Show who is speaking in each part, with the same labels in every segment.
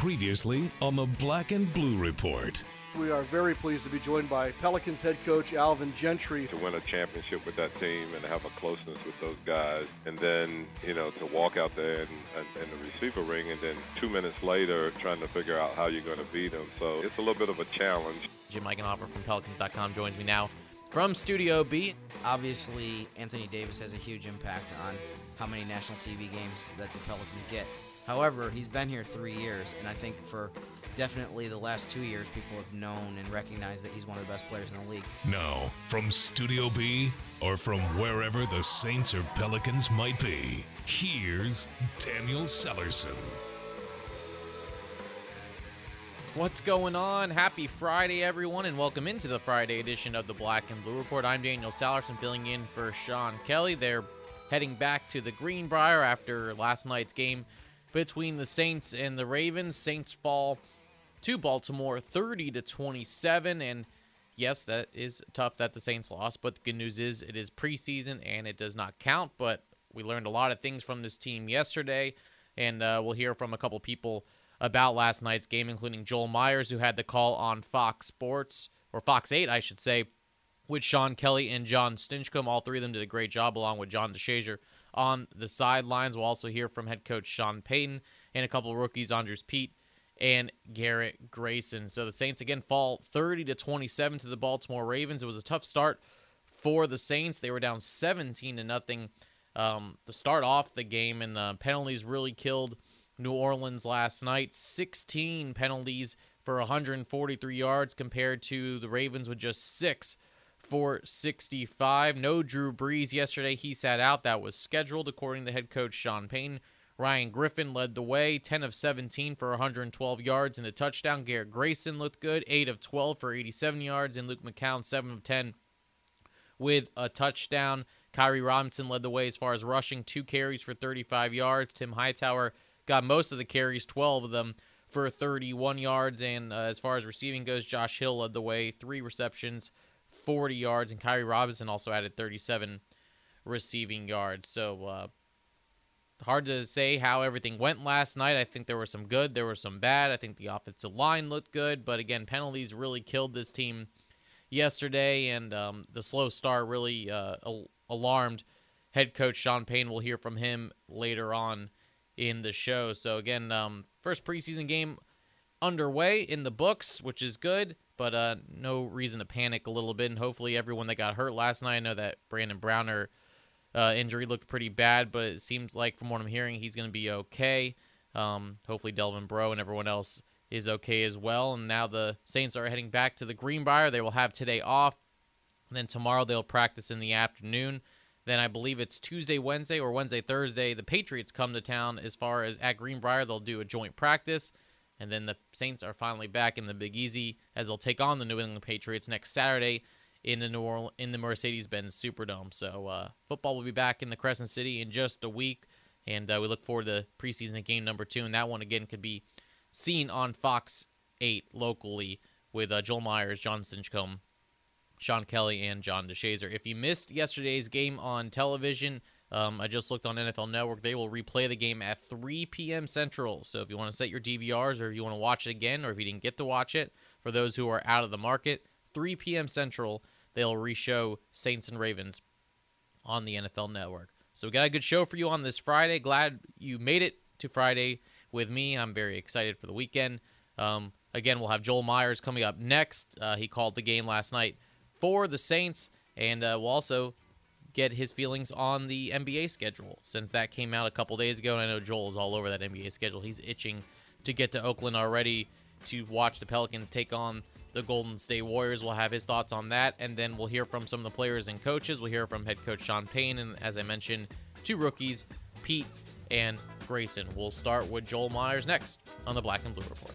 Speaker 1: Previously on the Black and Blue Report.
Speaker 2: We are very pleased to be joined by Pelicans head coach Alvin Gentry.
Speaker 3: To win a championship with that team and have a closeness with those guys, and then, you know, to walk out there in, in the receiver ring and then two minutes later trying to figure out how you're going to beat them. So it's a little bit of a challenge.
Speaker 4: Jim Eichenhofer from Pelicans.com joins me now from Studio B.
Speaker 5: Obviously, Anthony Davis has a huge impact on how many national TV games that the Pelicans get. However, he's been here three years, and I think for definitely the last two years, people have known and recognized that he's one of the best players in the league.
Speaker 1: Now, from Studio B or from wherever the Saints or Pelicans might be, here's Daniel Sallerson.
Speaker 4: What's going on? Happy Friday, everyone, and welcome into the Friday edition of the Black and Blue Report. I'm Daniel Sallerson, filling in for Sean Kelly. They're heading back to the Greenbrier after last night's game between the Saints and the Ravens. Saints fall to Baltimore 30 to 27 and yes, that is tough that the Saints lost, but the good news is it is preseason and it does not count, but we learned a lot of things from this team yesterday and uh, we'll hear from a couple people about last night's game including Joel Myers who had the call on Fox Sports or Fox 8 I should say with Sean Kelly and John Stinchcomb. All three of them did a great job along with John DeShazier on the sidelines. We'll also hear from head coach Sean Payton and a couple rookies, Andrus Peat and Garrett Grayson. So the Saints again fall 30 to 27 to the Baltimore Ravens. It was a tough start for the Saints. They were down 17 to nothing um, to start off the game, and the penalties really killed New Orleans last night. 16 penalties for 143 yards compared to the Ravens with just six for 65. No Drew Brees yesterday. He sat out. That was scheduled, according to head coach Sean Payton. Ryan Griffin led the way, 10 of 17 for 112 yards and a touchdown. Garrett Grayson looked good, 8 of 12 for 87 yards, and Luke McCown, 7 of 10 with a touchdown. Khiry Robinson led the way as far as rushing, two carries for 35 yards. Tim Hightower got most of the carries, 12 of them for 31 yards. And uh, as far as receiving goes, Josh Hill led the way, three receptions 40 yards, and Khiry Robinson also added 37 receiving yards. So uh, hard to say how everything went last night. I think there were some good, there were some bad. I think the offensive line looked good, but again, penalties really killed this team yesterday, and um, the slow start really uh, al- alarmed head coach Sean Payton. We'll hear from him later on in the show. So again, um, first preseason game underway in the books, which is good but uh, no reason to panic a little bit. And hopefully, everyone that got hurt last night, I know that Brandon Browner uh, injury looked pretty bad, but it seems like from what I'm hearing, he's going to be okay. Um, hopefully, Delvin Breaux and everyone else is okay as well. And now the Saints are heading back to the Greenbrier. They will have today off. Then tomorrow they'll practice in the afternoon. Then I believe it's Tuesday, Wednesday, or Wednesday, Thursday. The Patriots come to town as far as at Greenbrier. They'll do a joint practice. And then the Saints are finally back in the Big Easy as they'll take on the New England Patriots next Saturday in the New Orleans in the Mercedes-Benz Superdome. So uh, football will be back in the Crescent City in just a week, and uh, we look forward to preseason game number two. And that one again could be seen on Fox 8 locally with uh, Joel Myers, John Stinchcomb, Sean Kelly, and John DeShazier. If you missed yesterday's game on television, um, I just looked on NFL Network. They will replay the game at 3 p.m. Central. So if you want to set your DVRs or if you want to watch it again or if you didn't get to watch it, for those who are out of the market, 3 p.m. Central, they'll reshow Saints and Ravens on the NFL Network. So we got a good show for you on this Friday. Glad you made it to Friday with me. I'm very excited for the weekend. Um, again, we'll have Joel Myers coming up next. Uh, he called the game last night for the Saints, and uh, we'll also get his feelings on the NBA schedule since that came out a couple days ago. And I know Joel is all over that NBA schedule. He's itching to get to Oakland already to watch the Pelicans take on the Golden State Warriors. We'll have his thoughts on that, and then we'll hear from some of the players and coaches. We'll hear from head coach Sean Payton, and as I mentioned, two rookies, Peat and Grayson. We'll start with Joel Myers next on the Black and Blue Report.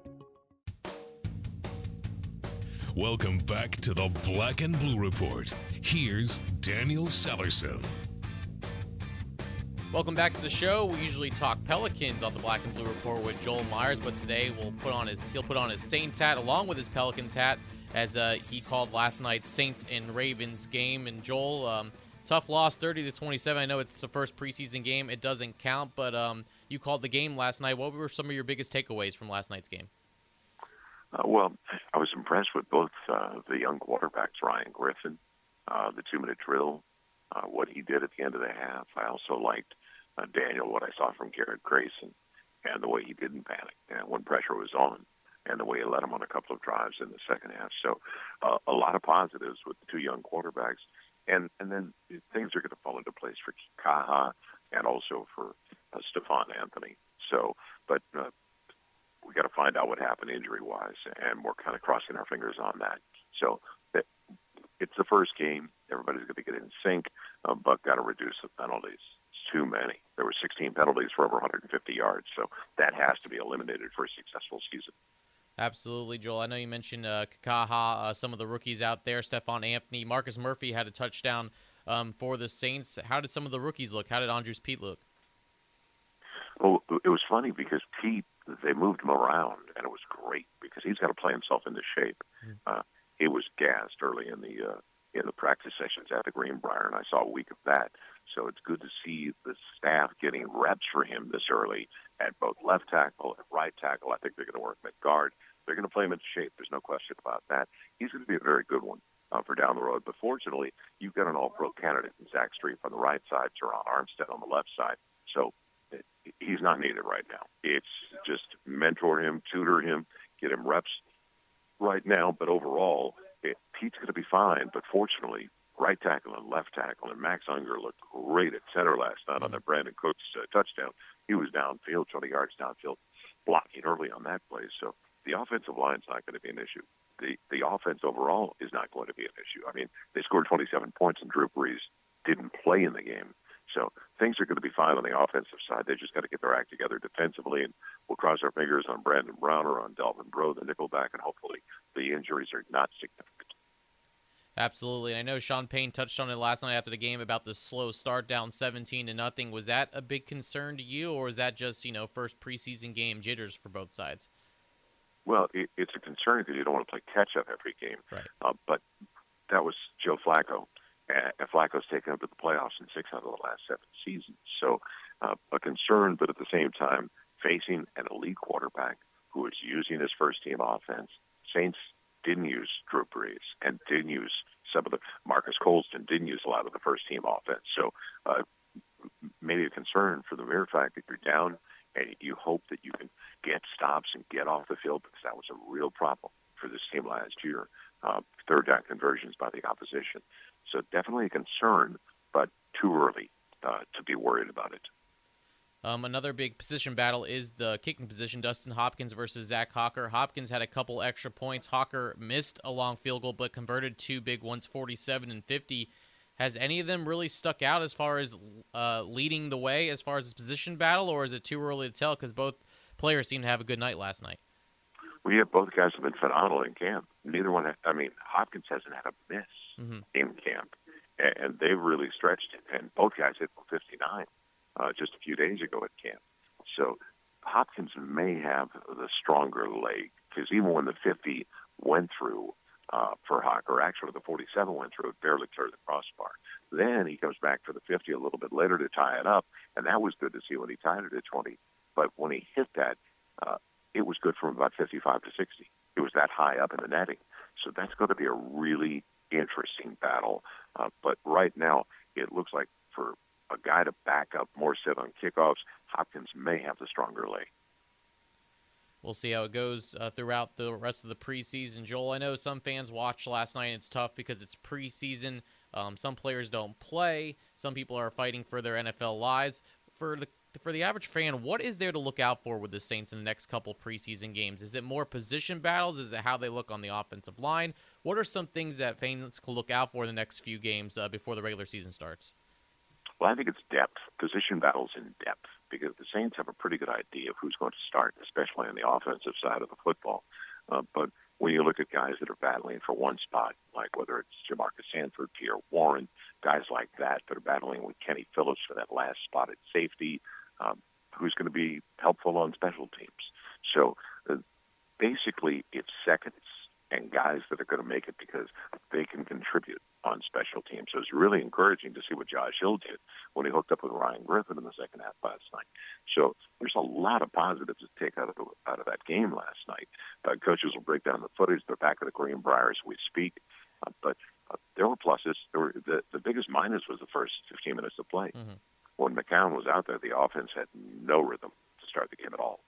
Speaker 1: Welcome back to the Black and Blue Report. Here's Daniel Sallerson.
Speaker 4: Welcome back to the show. We usually talk Pelicans on the Black and Blue Report with Joel Myers, but today we'll put on his he'll put on his Saints hat along with his Pelicans hat as uh, he called last night's Saints and Ravens game. And Joel, um, tough loss, 30 to 27. I know it's the first preseason game; it doesn't count, but um, you called the game last night. What were some of your biggest takeaways from last night's game?
Speaker 6: Uh, well, I was impressed with both uh, the young quarterbacks, Ryan Griffin, uh, the two-minute drill, uh, what he did at the end of the half. I also liked uh, Daniel, what I saw from Garrett Grayson, and the way he didn't panic and when pressure was on, and the way he led him on a couple of drives in the second half. So, uh, a lot of positives with the two young quarterbacks, and and then things are going to fall into place for Kikaha and also for uh, Stephone Anthony. So, but uh, we got to find out what happened injury wise, and we're kind of crossing our fingers on that. So that, it's the first game. Everybody's going to get in sync, uh, but got to reduce the penalties. It's too many. There were 16 penalties for over 150 yards, so that has to be eliminated for a successful season.
Speaker 4: Absolutely, Joel. I know you mentioned uh, Kikaha, uh, some of the rookies out there, Stephone Anthony, Marcus Murphy had a touchdown um, for the Saints. How did some of the rookies look? How did Andrus Peat look?
Speaker 6: Well, it was funny because Peat they moved him around, and it was great because he's got to play himself into shape. Mm. Uh, he was gassed early in the uh, in the practice sessions at the Greenbrier, and I saw a week of that. So it's good to see the staff getting reps for him this early at both left tackle and right tackle. I think they're going to work him at guard. They're going to play him into shape. There's no question about that. He's going to be a very good one uh, for down the road. But fortunately, you've got an All-Pro candidate in Zach Strief on the right side, Terron Armstead on the left side. So he's not needed right now. It's just mentor him, tutor him, get him reps right now. But overall, it, Peat's going to be fine. But fortunately, right tackle and left tackle, and Max Unger looked great at center last night on the Brandin Cooks uh, touchdown. He was downfield, 20 yards downfield, blocking early on that play. So the offensive line's not going to be an issue. The the offense overall is not going to be an issue. I mean, they scored 27 points, and Drew Brees didn't play in the game. So things are going to be fine on the offensive side. They just got to get their act together defensively, and we'll cross our fingers on Brandon Browner on Delvin Breaux, the nickelback, and hopefully the injuries are not significant.
Speaker 4: Absolutely. And I know Sean Payne touched on it last night after the game about the slow start down 17 to nothing. Was that a big concern to you, or is that just, you know, first preseason game jitters for both sides?
Speaker 6: Well, it, it's a concern because you don't want to play catch up every game.
Speaker 4: Right.
Speaker 6: Uh, but that was Joe Flacco Flacco's taken up to the playoffs in six out of the last seven seasons. So uh, a concern, but at the same time, facing an elite quarterback who is using his first team offense. Saints didn't use Drew Brees and didn't use some of the Marques Colston didn't use a lot of the first team offense. So uh, maybe a concern for the mere fact that you're down and you hope that you can get stops and get off the field because that was a real problem for this team last year. Uh, third down conversions by the opposition. So definitely a concern, but too early uh, to be worried about it.
Speaker 4: Um, another big position battle is the kicking position. Dustin Hopkins versus Zach Hocker. Hopkins had a couple extra points. Hawker missed a long field goal, but converted two big ones, 47 and 50. Has any of them really stuck out as far as uh, leading the way as far as this position battle, or is it too early to tell? Because both players seem to have a good night last night.
Speaker 6: Well, yeah, both guys have been phenomenal in camp. Neither one, I mean, Hopkins hasn't had a miss mm-hmm. in camp, and they've really stretched it. And both guys hit 59 uh, just a few days ago at camp. So Hopkins may have the stronger leg because even when the 50 went through uh, for Hawk, or actually the 47 went through, it barely cleared the crossbar. Then he comes back for the 50 a little bit later to tie it up, and that was good to see when he tied it at 20. But when he hit that, uh, it was good from about 55 to 60. It was that high up in the netting. So that's going to be a really interesting battle. Uh, but right now, it looks like for a guy to back up Morstead on kickoffs, Hopkins may have the stronger leg.
Speaker 4: We'll see how it goes uh, throughout the rest of the preseason. Joel, I know some fans watched last night. It's tough because it's preseason. Um, some players don't play. Some people are fighting for their NFL lives. For the for the average fan, what is there to look out for with the Saints in the next couple preseason games? Is it more position battles? Is it how they look on the offensive line? What are some things that fans can look out for in the next few games uh, before the regular season starts?
Speaker 6: Well, I think it's depth, position battles in depth, because the Saints have a pretty good idea of who's going to start, especially on the offensive side of the football. Uh, but when you look at guys that are battling for one spot, like whether it's Jamarca Sanford, Pierre Warren, guys like that that are battling with Kenny Phillips for that last spot at safety, um, who's going to be helpful on special teams. So uh, basically, it's seconds and guys that are going to make it because they can contribute on special teams. So it's really encouraging to see what Josh Hill did when he hooked up with Ryan Griffin in the second half last night. So there's a lot of positives to take out of the, out of that game last night. Uh, coaches will break down the footage. They're back at the Greenbrier as we speak. Uh, but uh, there were pluses. There were, the, the biggest minus was the first 15 minutes of play. Mm-hmm. When McCown was out there, the offense had no rhythm to start the game at all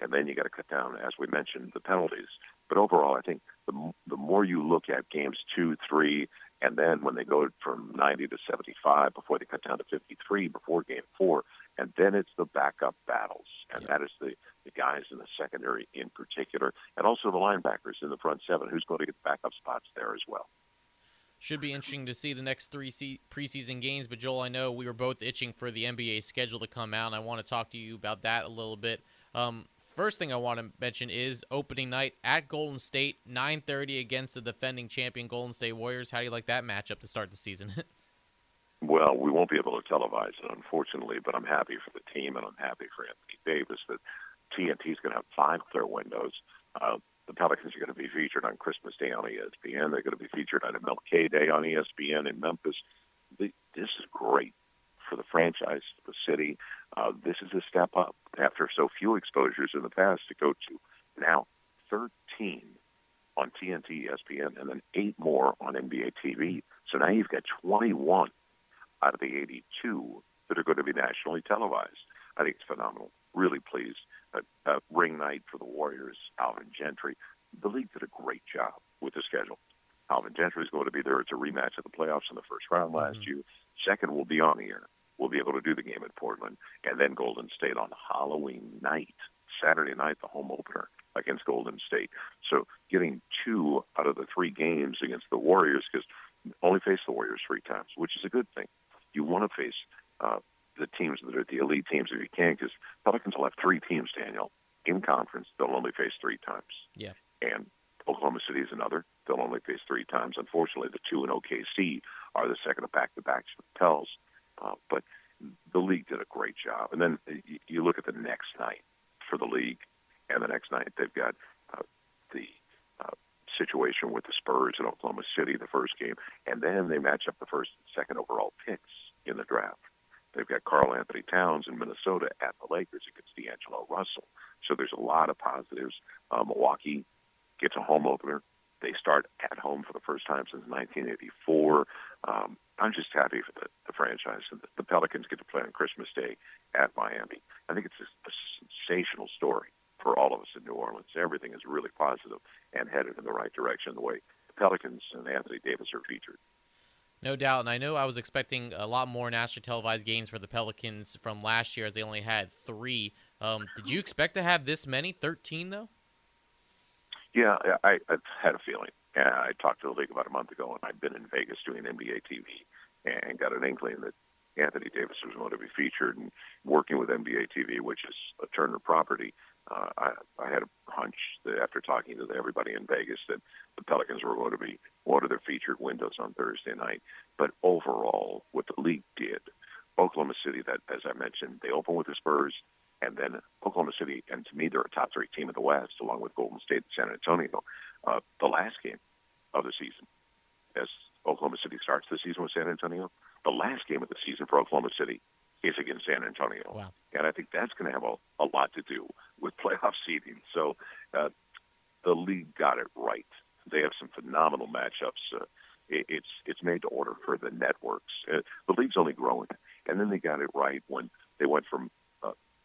Speaker 6: and then you got to cut down, as we mentioned, the penalties. But overall, I think the the more you look at games two, three, and then when they go from 90 to 75 before they cut down to 53 before game four, and then it's the backup battles, and yeah. that is the the guys in the secondary in particular, and also the linebackers in the front seven. Who's going to get the backup spots there as well?
Speaker 4: Should be interesting to see the next three preseason games. But Joel, I know we were both itching for the NBA schedule to come out, and I want to talk to you about that a little bit. Um, First thing I want to mention is opening night at Golden State, 9:30 against the defending champion Golden State Warriors. How do you like that matchup to start the season?
Speaker 6: well, we won't be able to televise it, unfortunately, but I'm happy for the team and I'm happy for Anthony Davis that TNT is going to have five clear windows. Uh, the Pelicans are going to be featured on Christmas Day on ESPN. They're going to be featured on MLK Day on ESPN in Memphis. This is great for the franchise, the city. Uh, this is a step up after so few exposures in the past to go to now 13 on TNT, ESPN, and then eight more on NBA TV. So now you've got 21 out of the 82 that are going to be nationally televised. I think it's phenomenal. Really pleased. Uh, uh, ring night for the Warriors, Alvin Gentry. The league did a great job with the schedule. Alvin Gentry is going to be there. It's a rematch of the playoffs in the first round last mm-hmm. year. Second will be on the air will be able to do the game in Portland, and then Golden State on Halloween night, Saturday night, the home opener against Golden State. So getting two out of the three games against the Warriors, because only face the Warriors three times, which is a good thing. You want to face uh, the teams that are the elite teams if you can, because Pelicans will have three teams, Daniel, in conference. They'll only face three times.
Speaker 4: Yeah.
Speaker 6: And Oklahoma City is another. They'll only face three times. Unfortunately, the two in OKC are the second of back-to-backs Pels. Uh, but the league did a great job. And then you look at the next night for the league, and the next night they've got uh, the uh, situation with the Spurs in Oklahoma City, the first game, and then they match up the first and second overall picks in the draft. They've got Karl-Anthony Towns in Minnesota at the Lakers against D'Angelo Russell. So there's a lot of positives. Uh, Milwaukee gets a home opener. They start at home for the first time since 1984. Um, I'm just happy for the, the franchise. And the, the Pelicans get to play on Christmas Day at Miami. I think it's a, a sensational story for all of us in New Orleans. Everything is really positive and headed in the right direction the way the Pelicans and Anthony Davis are featured.
Speaker 4: No doubt, and I know I was expecting a lot more nationally televised games for the Pelicans from last year, as they only had three. Um, did you expect to have this many? Thirteen, though.
Speaker 6: Yeah, I, I had a feeling. And I talked to the league about a month ago, and I'd been in Vegas doing NBA TV and got an inkling that Anthony Davis was going to be featured and working with NBA TV, which is a Turner property. Uh, I, I had a hunch that after talking to everybody in Vegas that the Pelicans were going to be one of their featured windows on Thursday night. But overall, what the league did, Oklahoma City, that as I mentioned, they opened with the Spurs. And then Oklahoma City, and to me, they're a top three team in the West, along with Golden State and San Antonio. Uh, the last game of the season, as Oklahoma City starts the season with San Antonio, the last game of the season for Oklahoma City is against San Antonio.
Speaker 4: Wow.
Speaker 6: And I think that's going to have a, a lot to do with playoff seeding. So uh, the league got it right. They have some phenomenal matchups. Uh, it, it's it's made to order for the networks. Uh, the league's only growing, and then they got it right when they went from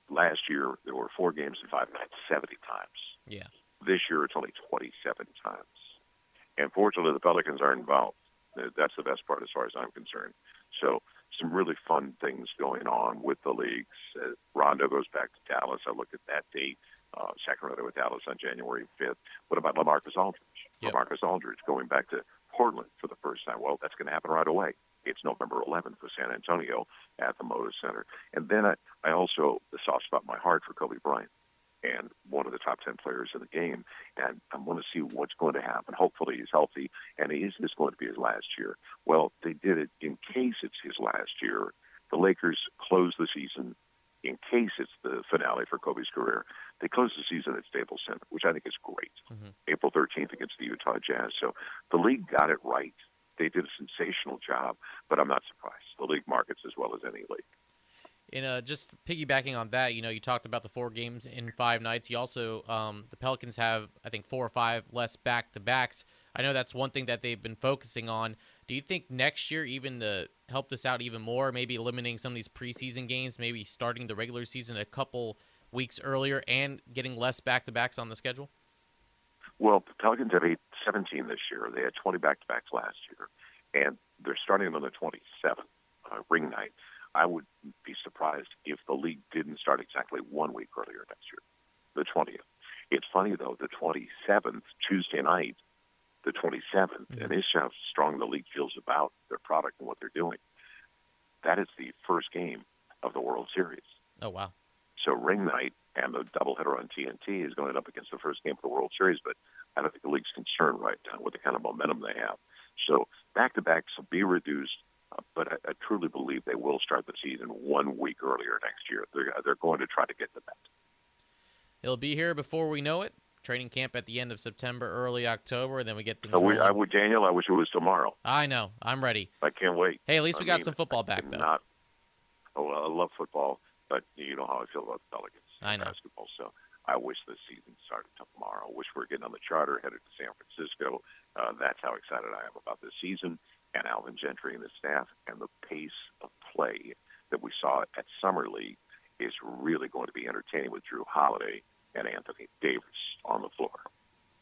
Speaker 6: last year there were four games in five nights, seventy times.
Speaker 4: Yeah.
Speaker 6: This year it's only twenty-seven times, and fortunately the Pelicans are involved. That's the best part as far as I'm concerned. So some really fun things going on with the leagues. Uh, Rondo goes back to Dallas. I looked at that date. Uh, Sacramento with Dallas on January 5th. What about LaMarcus Aldridge?
Speaker 4: Yep.
Speaker 6: LaMarcus Aldridge going back to Portland for the first time. Well, that's going to happen right away. It's November 11th for San Antonio at the Moda Center. And then I, I also, the soft spot in my heart for Kobe Bryant and one of the top 10 players in the game. And I want to see what's going to happen. Hopefully he's healthy. And is this going to be his last year? Well, they did it in case it's his last year. The Lakers close the season in case it's the finale for Kobe's career. They close the season at Staples Center, which I think is great. Mm-hmm. April 13th against the Utah Jazz. So the league got it right. They did a sensational job, but I'm not surprised. The league markets as well as any league.
Speaker 4: And uh, just piggybacking on that, you know, you talked about the four games in five nights. You also, um, the Pelicans have, I think, four or five less back to backs. I know that's one thing that they've been focusing on. Do you think next year, even to help this out even more, maybe eliminating some of these preseason games, maybe starting the regular season a couple weeks earlier and getting less back to backs on the schedule?
Speaker 6: Well, the Pelicans have eight, 17 this year. They had 20 back-to-backs last year, and they're starting on the 27th, uh, ring night. I would be surprised if the league didn't start exactly one week earlier next year, the 20th. It's funny, though, the 27th, Tuesday night, the 27th, mm-hmm. and this shows how strong the league feels about their product and what they're doing. That is the first game of the World Series.
Speaker 4: Oh, wow.
Speaker 6: So ring night and the doubleheader on TNT is going up against the first game of the World Series, but I don't think the league's concerned right now with the kind of momentum they have. So back to backs will be reduced, but I, I truly believe they will start the season one week earlier next year. They're they're going to try to get the that.
Speaker 4: It'll be here before we know it. Training camp at the end of September, early October, and then we get the.
Speaker 6: So we, I would, Daniel. I wish it was tomorrow.
Speaker 4: I know. I'm ready.
Speaker 6: I can't wait.
Speaker 4: Hey, at least we
Speaker 6: I
Speaker 4: got
Speaker 6: mean,
Speaker 4: some football back, though.
Speaker 6: Not. Oh, well, I love football, but you know how I feel about the Pelicans.
Speaker 4: I know.
Speaker 6: Basketball. So I wish the season started tomorrow. I wish we were getting on the charter headed to San Francisco. Uh, that's how excited I am about this season and Alvin Gentry and his staff and the pace of play that we saw at Summer League is really going to be entertaining with Jrue Holiday and Anthony Davis on the floor.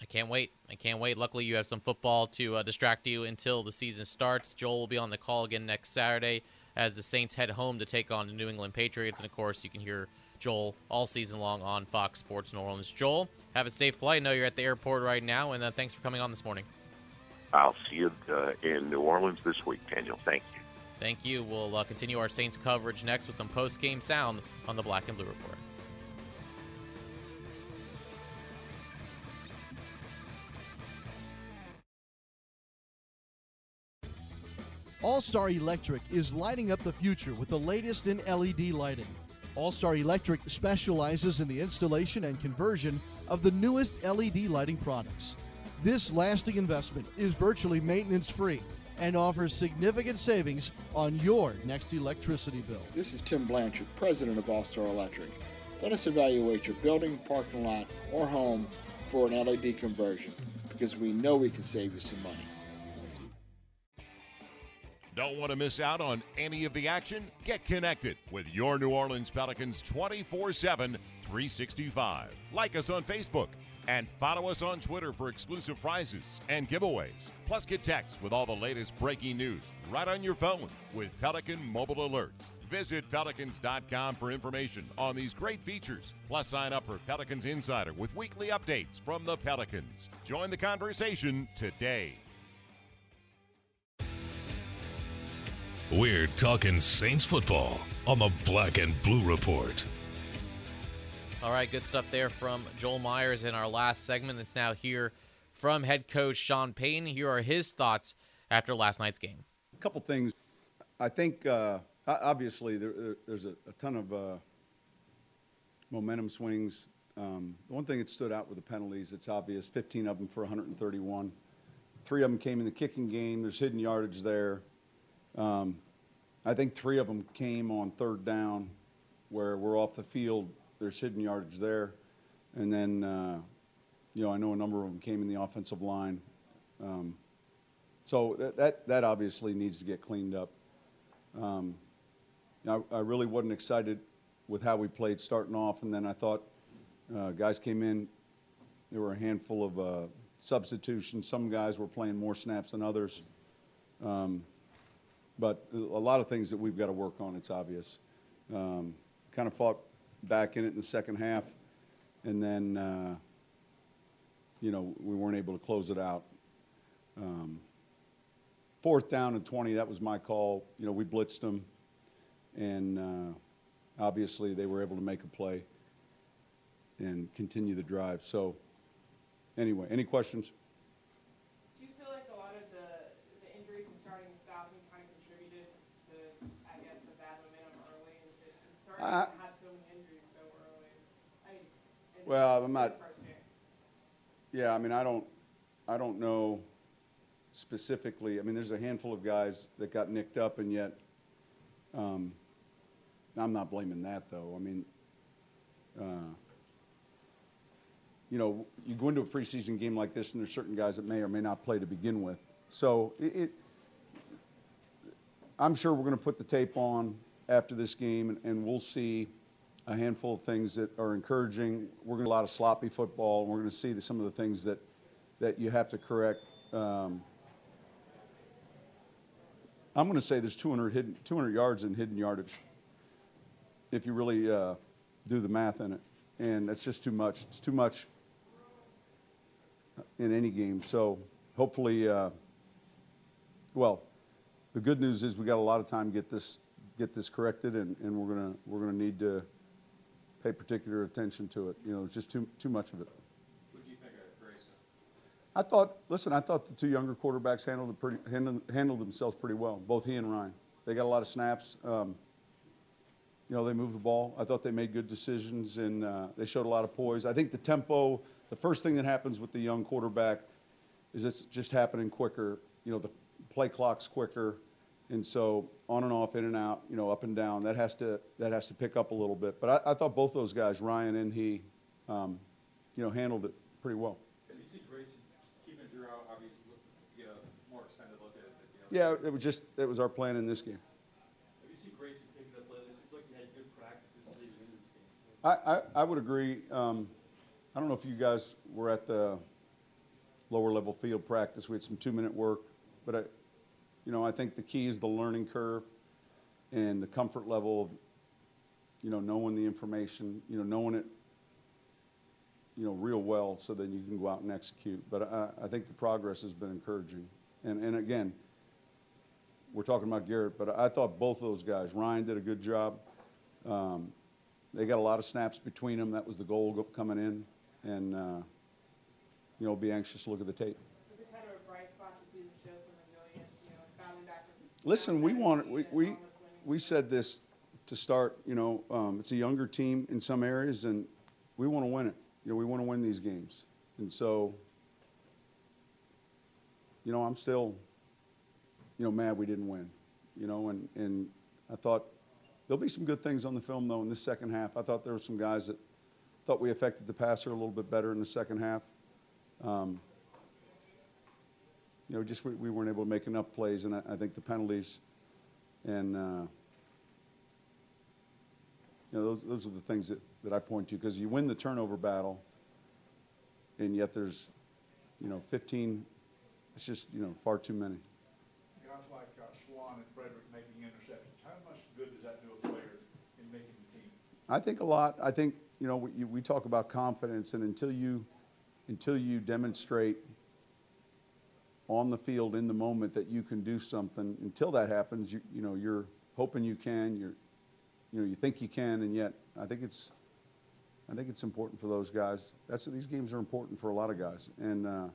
Speaker 4: I can't wait. I can't wait. Luckily, you have some football to uh, distract you until the season starts. Joel will be on the call again next Saturday as the Saints head home to take on the New England Patriots. And of course, you can hear Joel all season long on Fox Sports New Orleans. Joel, have a safe flight. I know you're at the airport right now, and uh, thanks for coming on this morning.
Speaker 6: I'll see you uh, in New Orleans this week, Daniel. Thank you.
Speaker 4: Thank you. We'll uh, continue our Saints coverage next with some post game sound on the Black and Blue Report.
Speaker 2: All Star Electric is lighting up the future with the latest in LED lighting. All Star Electric specializes in the installation and conversion of the newest LED lighting products. This lasting investment is virtually maintenance free and offers significant savings on your next electricity bill.
Speaker 7: This is Tim Blanchard, president of All Star Electric. Let us evaluate your building, parking lot, or home for an LED conversion because we know we can save you some money.
Speaker 8: Don't want to miss out on any of the action? Get connected with your New Orleans Pelicans 24 7, 365. Like us on Facebook and follow us on Twitter for exclusive prizes and giveaways. Plus, get texts with all the latest breaking news right on your phone with Pelican Mobile Alerts. Visit Pelicans.com for information on these great features. Plus, sign up for Pelicans Insider with weekly updates from the Pelicans. Join the conversation today.
Speaker 1: We're talking Saints football on the Black and Blue Report.
Speaker 4: All right, good stuff there from Joel Myers in our last segment. That's now here from head coach Sean Payton. Here are his thoughts after last night's game.
Speaker 9: A couple things. I think uh, obviously there, there's a, a, ton of uh, momentum swings. Um, the one thing that stood out with the penalties, it's obvious, 15 of them for 131. Three of them came in the kicking game. There's hidden yardage there. Um, I think three of them came on third down where we're off the field. There's hidden yardage there. And then, uh, you know, I know a number of them came in the offensive line. Um, so that, that, that obviously needs to get cleaned up. Um, I, I really wasn't excited with how we played starting off, and then I thought uh, guys came in. There were a handful of uh, substitutions. Some guys were playing more snaps than others. Um, but a lot of things that we've got to work on, it's obvious. Um, kind of fought back in it in the second half, and then, uh, you know, we weren't able to close it out. Um, fourth down and 20, that was my call. You know, we blitzed them, and uh, obviously they were able to make a play and continue the drive. So, anyway, any questions?
Speaker 10: Do
Speaker 9: Well, I'm not- Yeah, I mean, I don't, I don't know specifically. I mean, there's a handful of guys that got nicked up, and yet, um, I'm not blaming that though. I mean, uh, you know, you go into a preseason game like this, and there's certain guys that may or may not play to begin with. So it, it I'm sure we're going to put the tape on after this game, and, and we'll see a handful of things that are encouraging. We're going to a lot of sloppy football, we're going to see the, some of the things that, that you have to correct. Um, I'm going to say there's 200, hidden, 200 yards in hidden yardage if you really uh, do the math in it. And that's just too much. It's too much in any game. So hopefully, uh, well, the good news is we got a lot of time to get this get this corrected, and, and we're gonna we're gonna need to pay particular attention to it. You know, it's just too too much of it.
Speaker 11: What do you think of Grayson?
Speaker 9: I thought, listen, I thought the two younger quarterbacks handled it pretty handled, handled themselves pretty well. Both he and Ryan. They got a lot of snaps. Um, you know, they moved the ball. I thought they made good decisions and uh, they showed a lot of poise. I think the tempo, the first thing that happens with the young quarterback is it's just happening quicker. You know, the play clock's quicker. And so on and off, in and out, you know, up and down, that has to, that has to pick up a little bit. But I, I thought both those guys, Ryan and he, um, you know, handled it pretty well.
Speaker 11: Have you seen Grayson keeping Drew out, obviously, get a more extended look at it? You know?
Speaker 9: Yeah, it was just, it was our plan in this game.
Speaker 11: Have you seen Grayson pick it up? It seems like he had good practices leading this game.
Speaker 9: I, I, I would agree. Um, I don't know if you guys were at the lower level field practice. We had some two minute work, but I, you know, I think the key is the learning curve and the comfort level of, you know, knowing the information, you know, knowing it, you know, real well so that you can go out and execute. But I, I think the progress has been encouraging. And, and again, we're talking about Garrett, but I thought both of those guys, Ryan did a good job. Um, they got a lot of snaps between them. That was the goal coming in. And, uh, you know, be anxious to look at the tape.
Speaker 10: Was it kind of a bright spot to see them show some resilience, you know, bouncing back from
Speaker 9: Listen, we want, we, we, we said this to start, you know, um, it's a younger team in some areas and we want to win it. You know, we want to win these games. And so, you know, I'm still, you know, mad we didn't win, you know, and, and I thought there'll be some good things on the film though in this second half. I thought there were some guys that thought we affected the passer a little bit better in the second half. Um, you know, just we, we weren't able to make enough plays, and I, I think the penalties and uh, you know those those are the things that, that I point to because you win the turnover battle, and yet there's you know 15. It's just you know far too many.
Speaker 12: Guys like uh, Swann and Frederick making interceptions, how much good does that do a player in making the team?
Speaker 9: I think a lot. I think you know we, we talk about confidence, and until you until you demonstrate on the field in the moment that you can do something, until that happens, you you know you're hoping you can. You're you know you think you can, and yet I think it's I think it's important for those guys. That's these games are important for a lot of guys, and uh,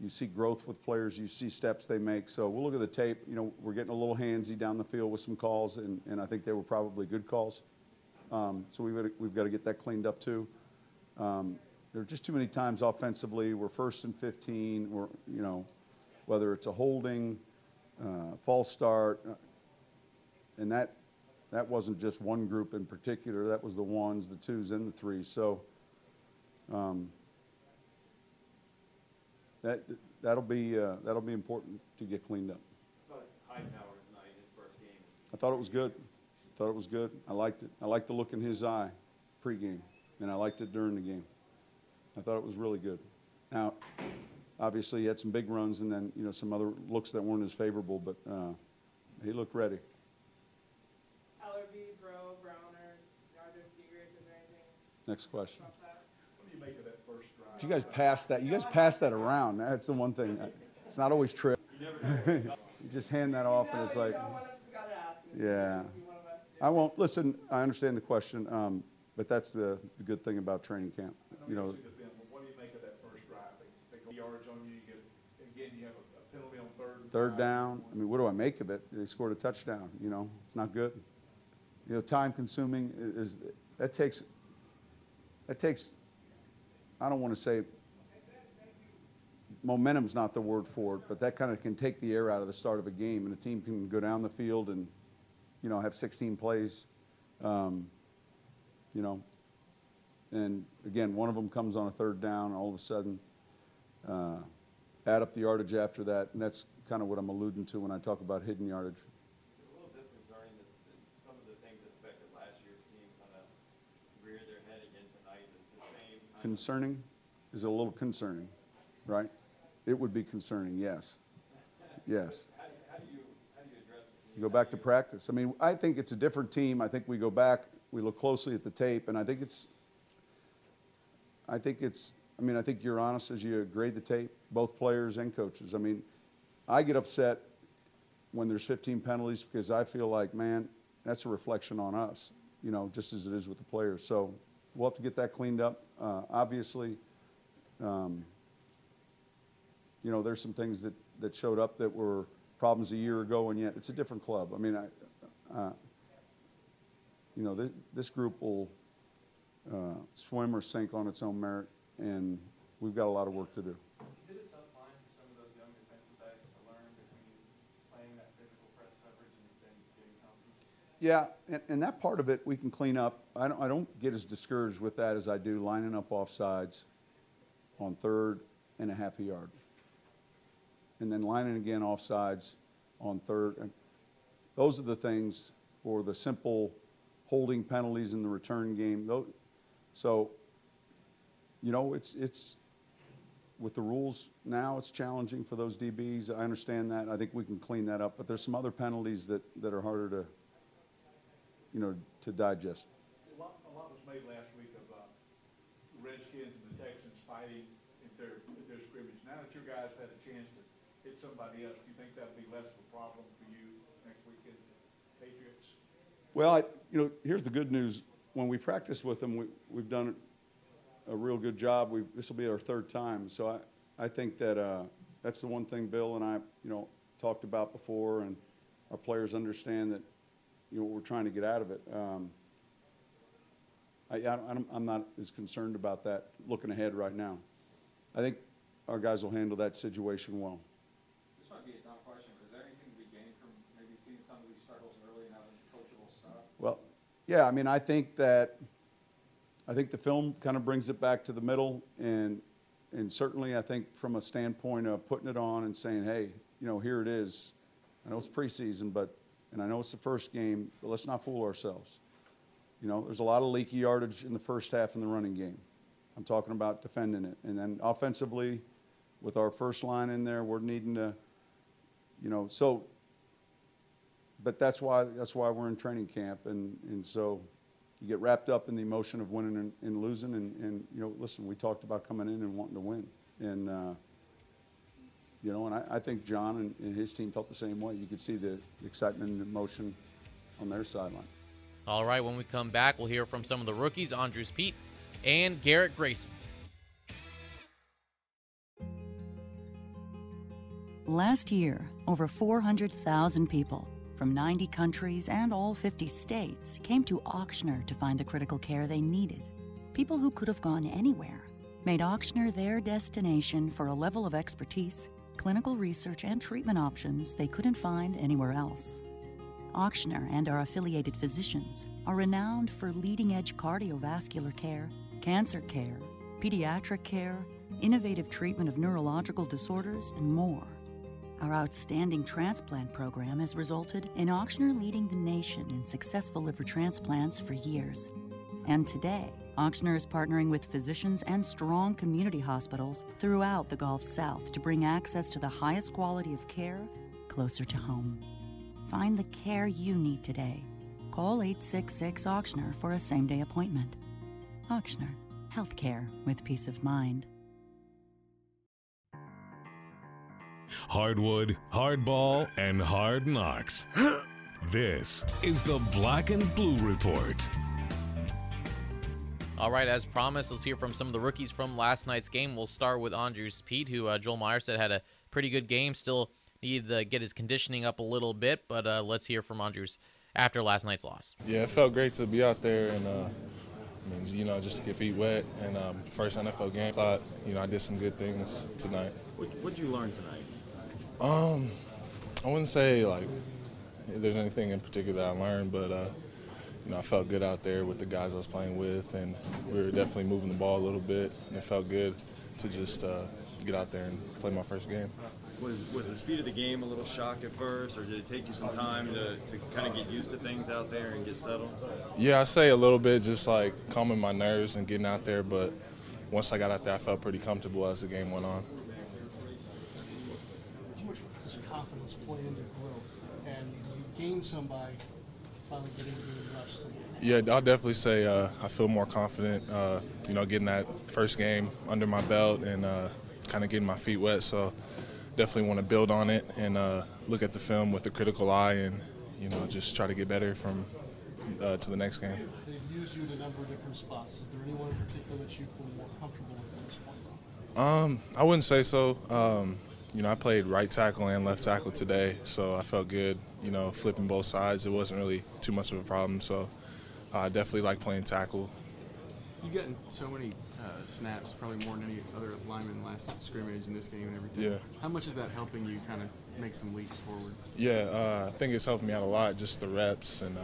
Speaker 9: you see growth with players. You see steps they make. So we'll look at the tape. You know we're getting a little handsy down the field with some calls, and, and I think they were probably good calls. Um, so we've got, to, we've got to get that cleaned up too. Um, there are just too many times offensively. We're first and 15. Or you know, whether it's a holding, uh, false start, uh, and that that wasn't just one group in particular. That was the ones, the twos, and the threes. So um, that that'll be uh, that'll be important to get cleaned up. I thought it was good. I thought it was good. I liked it. I liked the look in his eye pregame, and I liked it during the game. I thought it was really good. Now, obviously, he had some big runs and then you know some other looks that weren't as favorable, but uh, he looked ready.
Speaker 10: LRB, Breaux, Browner, are there secrets? Is there anything
Speaker 9: Next question.
Speaker 12: What do you make of that first drive?
Speaker 9: Did you guys pass that? You guys pass that around. That's the one thing. It's not always true. you just hand that off, and it's like, yeah. I won't listen. I understand the question, um, but that's the, the good thing about training camp. You know,
Speaker 12: See the film, but what do you make of that first drive? They, they go yards on you, you get, again, you have a a penalty on third. and
Speaker 9: down. I mean, what do I make of it? They scored a touchdown. You know, it's not good. You know, time consuming is that takes that takes. I don't want to say momentum's not the word for it, but that kind of can take the air out of the start of a game, and a team can go down the field and you know have 16 plays. Um, you know, and again, one of them comes on a third down, all of a sudden, uh, add up the yardage after that, and that's kind of what I'm alluding to when I talk about hidden yardage.
Speaker 11: It's a little disconcerting that, some of the things that affected last year's team kind of their head again tonight. The same kind of
Speaker 9: Concerning is it a little concerning, right? It would be concerning, yes. Yes.
Speaker 11: How do, how do you, how do you address it?
Speaker 9: You go back to practice. I mean, I think it's a different team. I think we go back, we look closely at the tape, and I think it's, I think it's, I mean, I think you're honest as you grade the tape, both players and coaches. I mean, I get upset when there's 15 penalties because I feel like, man, that's a reflection on us, you know, just as it is with the players. So we'll have to get that cleaned up. Uh, obviously, um, you know, there's some things that, that showed up that were problems a year ago, and yet it's a different club. I mean, I, uh, you know, this, this group will uh, swim or sink on its own merit, and we've got a lot of work to do.
Speaker 11: Is it a tough line for some of those young defensive backs to learn between playing that physical press coverage and then getting comfortable?
Speaker 9: Yeah, and, and that part of it we can clean up. I don't, I don't get as discouraged with that as I do lining up offsides on third and a half a yard. And then lining again offsides on third. And those are the things for the simple holding penalties in the return game. So, you know, it's, it's, with the rules now, it's challenging for those DBs. I understand that. I think we can clean that up. But there's some other penalties that, that are harder to, you know, to digest.
Speaker 12: A lot, a lot was made last week of, uh, the Redskins and the Texans fighting in their, their scrimmage. Now that your guys had a chance to hit somebody else, do you think that'll be less of a problem for you next week against Patriots?
Speaker 9: Well, I, you know, here's the good news. When we practice with them, we, we've done a real good job. We, this will be our third time. So I, I think that uh, that's the one thing Bill and I, you know, talked about before, and our players understand that, you know, what we're trying to get out of it. Um, I, I don't, I don't- I'm not as concerned about that looking ahead right now. I think our guys will handle that situation well.
Speaker 11: This might be a dumb question, but is there anything to be gained from maybe seeing some of these struggles early and having coachable stuff?
Speaker 9: Well, yeah, I mean, I think that, I think the film kind of brings it back to the middle, and, and certainly I think from a standpoint of putting it on and saying, hey, you know, here it is. I know it's preseason, but, and I know it's the first game, but let's not fool ourselves. You know, there's a lot of leaky yardage in the first half in the running game. I'm talking about defending it. And then offensively, with our first line in there, we're needing to, you know, so but that's why that's why we're in training camp and, and so you get wrapped up in the emotion of winning and, and losing and, and you know listen we talked about coming in and wanting to win and uh, you know and I, I think John and, and his team felt the same way you could see the excitement and emotion on their sideline
Speaker 4: All right, when we come back, we'll hear from some of the rookies, Andrus Peat and Garrett Grayson.
Speaker 13: Last year, over 400,000 people, from 90 countries and all 50 states came to Ochsner to find the critical care they needed. People who could have gone anywhere made Ochsner their destination for a level of expertise, clinical research, and treatment options they couldn't find anywhere else. Ochsner and our affiliated physicians are renowned for leading edge cardiovascular care, cancer care, pediatric care, innovative treatment of neurological disorders, and more. Our outstanding transplant program has resulted in Ochsner leading the nation in successful liver transplants for years. And today, Ochsner is partnering with physicians and strong community hospitals throughout the Gulf South to bring access to the highest quality of care closer to home. Find the care you need today. Call 866 Ochsner for a same day appointment. Ochsner, healthcare with peace of mind.
Speaker 1: Hardwood, hardball, and hard knocks. this is the Black and Blue Report.
Speaker 4: All right, as promised, let's hear from some of the rookies from last night's game. We'll start with Andrus Peat, who uh, Joel Meyer said had a pretty good game. Still needed to get his conditioning up a little bit, but uh, let's hear from Andrus after last night's loss.
Speaker 14: Yeah, it felt great to be out there and, uh, I mean, you know, just to get feet wet. And um, first NFL game, thought, you know, I did some good things tonight.
Speaker 15: What did you learn tonight?
Speaker 14: Um, I wouldn't say like there's anything in particular that I learned, but uh, you know I felt good out there with the guys I was playing with, and we were definitely moving the ball a little bit, and it felt good to just uh, get out there and play my first game.
Speaker 15: Was was the speed of the game a little shock at first, or did it take you some time to, to kind of get used to things out there and get settled?
Speaker 14: Yeah, I say a little bit, just like calming my nerves and getting out there, but once I got out there, I felt pretty comfortable as the game went on.
Speaker 2: How much does confidence play into growth? And you gain some by finally getting the reps
Speaker 14: Yeah, I'll definitely say uh, I feel more confident. Uh, you know, getting that first game under my belt and uh, kind of getting my feet wet. So definitely want to build on it and uh, look at the film with a critical eye and you know just try to get better from uh, to the next game.
Speaker 2: They've used you in a number of different spots. Is there anyone in particular that you feel more comfortable with at this point?
Speaker 14: Um, I wouldn't say so. Um, you know, I played right tackle and left tackle today, so I felt good. You know, flipping both sides, it wasn't really too much of a problem. So uh, I definitely like playing tackle.
Speaker 16: You've gotten so many uh, snaps, probably more than any other lineman last scrimmage in this game and everything.
Speaker 14: Yeah.
Speaker 16: How much is that helping you kind of make some leaps forward?
Speaker 14: Yeah, uh, I think it's helped me out a lot, just the reps and uh,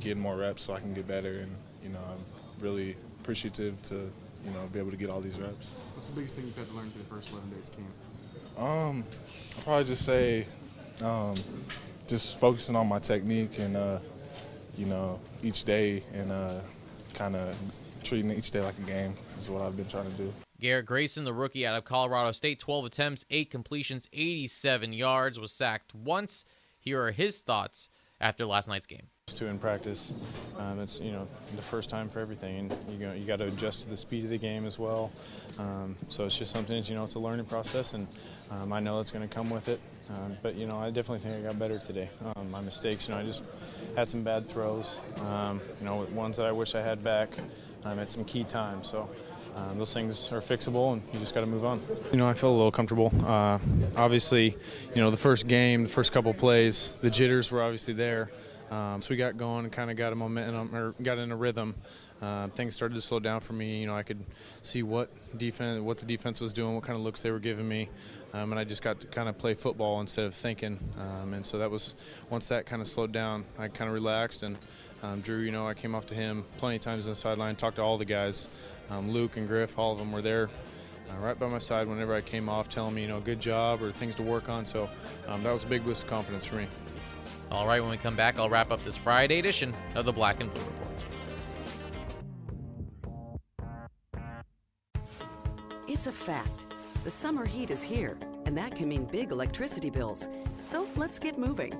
Speaker 14: getting more reps so I can get better. And you know, I'm really appreciative to you know be able to get all these reps.
Speaker 16: What's the biggest thing you've had to learn through the first 11 days camp?
Speaker 14: Um, I'll probably just say, um, just focusing on my technique and, uh, you know, each day and uh, kind of treating each day like a game is what I've been trying to do.
Speaker 4: Garrett Grayson, the rookie out of Colorado State, 12 attempts, 8 completions, 87 yards, was sacked once. Here are his thoughts after last night's game.
Speaker 17: Two in practice, um, it's you know the first time for everything, and you go, you got to adjust to the speed of the game as well. Um, so it's just something that, you know it's a learning process, and um, I know it's going to come with it. Um, but you know I definitely think I got better today. Um, my mistakes, you know I just had some bad throws. Um, you know ones that I wish I had back at some key times. So. Um, those things are fixable, and you just got to move on. You know, I feel a little comfortable. Uh, obviously, you know, the first game, the first couple plays, the jitters were obviously there. Um, so we got going and kind of got a momentum or got in a rhythm. Uh, things started to slow down for me. You know, I could see what defense, what the defense was doing, what kind of looks they were giving me, um, and I just got to kind of play football instead of thinking. Um, and so that was once that kind of slowed down, I kind of relaxed and. Um, Drew, you know, I came up to him plenty of times on the sideline, talked to all the guys. Um, Luke and Griff, all of them were there uh, right by my side whenever I came off, telling me, you know, good job or things to work on. So um, that was a big boost of confidence for me.
Speaker 4: All right, when we come back, I'll wrap up this Friday edition of the Black and Blue Report.
Speaker 18: It's a fact. The summer heat is here, and that can mean big electricity bills. So let's get moving.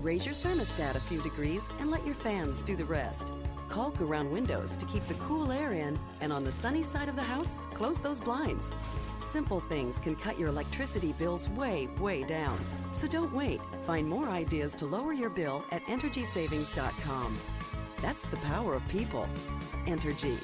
Speaker 18: Raise your thermostat a few degrees and let your fans do the rest. Caulk around windows to keep the cool air in, and on the sunny side of the house, close those blinds. Simple things can cut your electricity bills way, way down. So don't wait. Find more ideas to lower your bill at EnergySavings.com. That's the power of people. Entergy.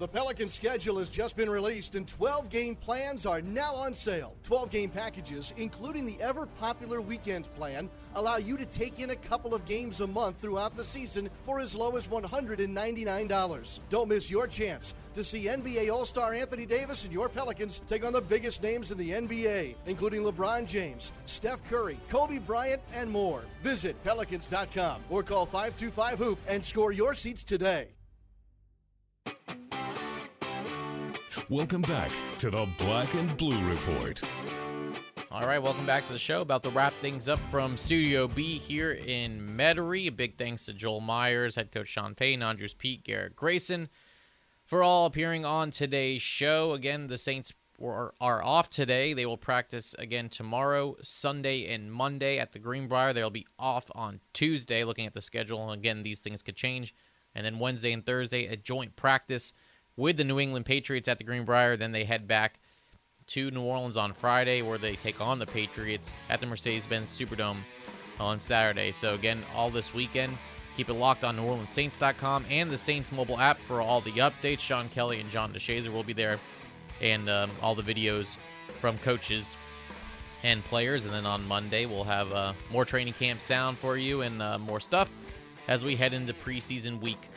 Speaker 2: The Pelican schedule has just been released and 12 game plans are now on sale. 12 game packages, including the ever popular weekend plan, allow you to take in a couple of games a month throughout the season for as low as $199. Don't miss your chance to see NBA All Star Anthony Davis and your Pelicans take on the biggest names in the NBA, including LeBron James, Steph Curry, Kobe Bryant, and more. Visit Pelicans.com or call 525 Hoop and score your seats today.
Speaker 1: Welcome back to the Black and Blue Report.
Speaker 4: All right, welcome back to the show. About to wrap things up from Studio B here in Metairie. A big thanks to Joel Myers, head coach Sean Payton, Andrus Peat, Garrett Grayson for all appearing on today's show. Again, the Saints are, are off today. They will practice again tomorrow, Sunday, and Monday at the Greenbrier. They'll be off on Tuesday, looking at the schedule. And Again, these things could change. And then Wednesday and Thursday, a joint practice with the New England Patriots at the Greenbrier. Then they head back to New Orleans on Friday, where they take on the Patriots at the Mercedes Benz Superdome on Saturday. So, again, all this weekend. Keep it locked on NewOrleansSaints.com and the Saints mobile app for all the updates. Sean Kelly and John DeShazier will be there, and um, all the videos from coaches and players. And then on Monday, we'll have uh, more training camp sound for you and uh, more stuff as we head into preseason week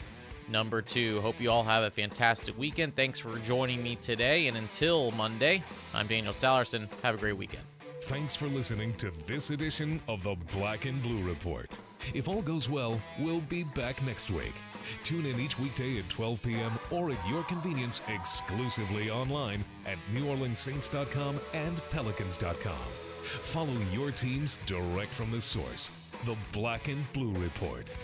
Speaker 4: number two. Hope you all have a fantastic weekend. Thanks for joining me today. And until Monday, I'm Daniel Sallerson. Have a great weekend.
Speaker 1: Thanks for listening to this edition of the Black and Blue Report. If all goes well, we'll be back next week. Tune in each weekday at 12 p.m. or at your convenience exclusively online at NewOrleansSaints.com and Pelicans.com. Follow your teams direct from the source. The Black and Blue Report.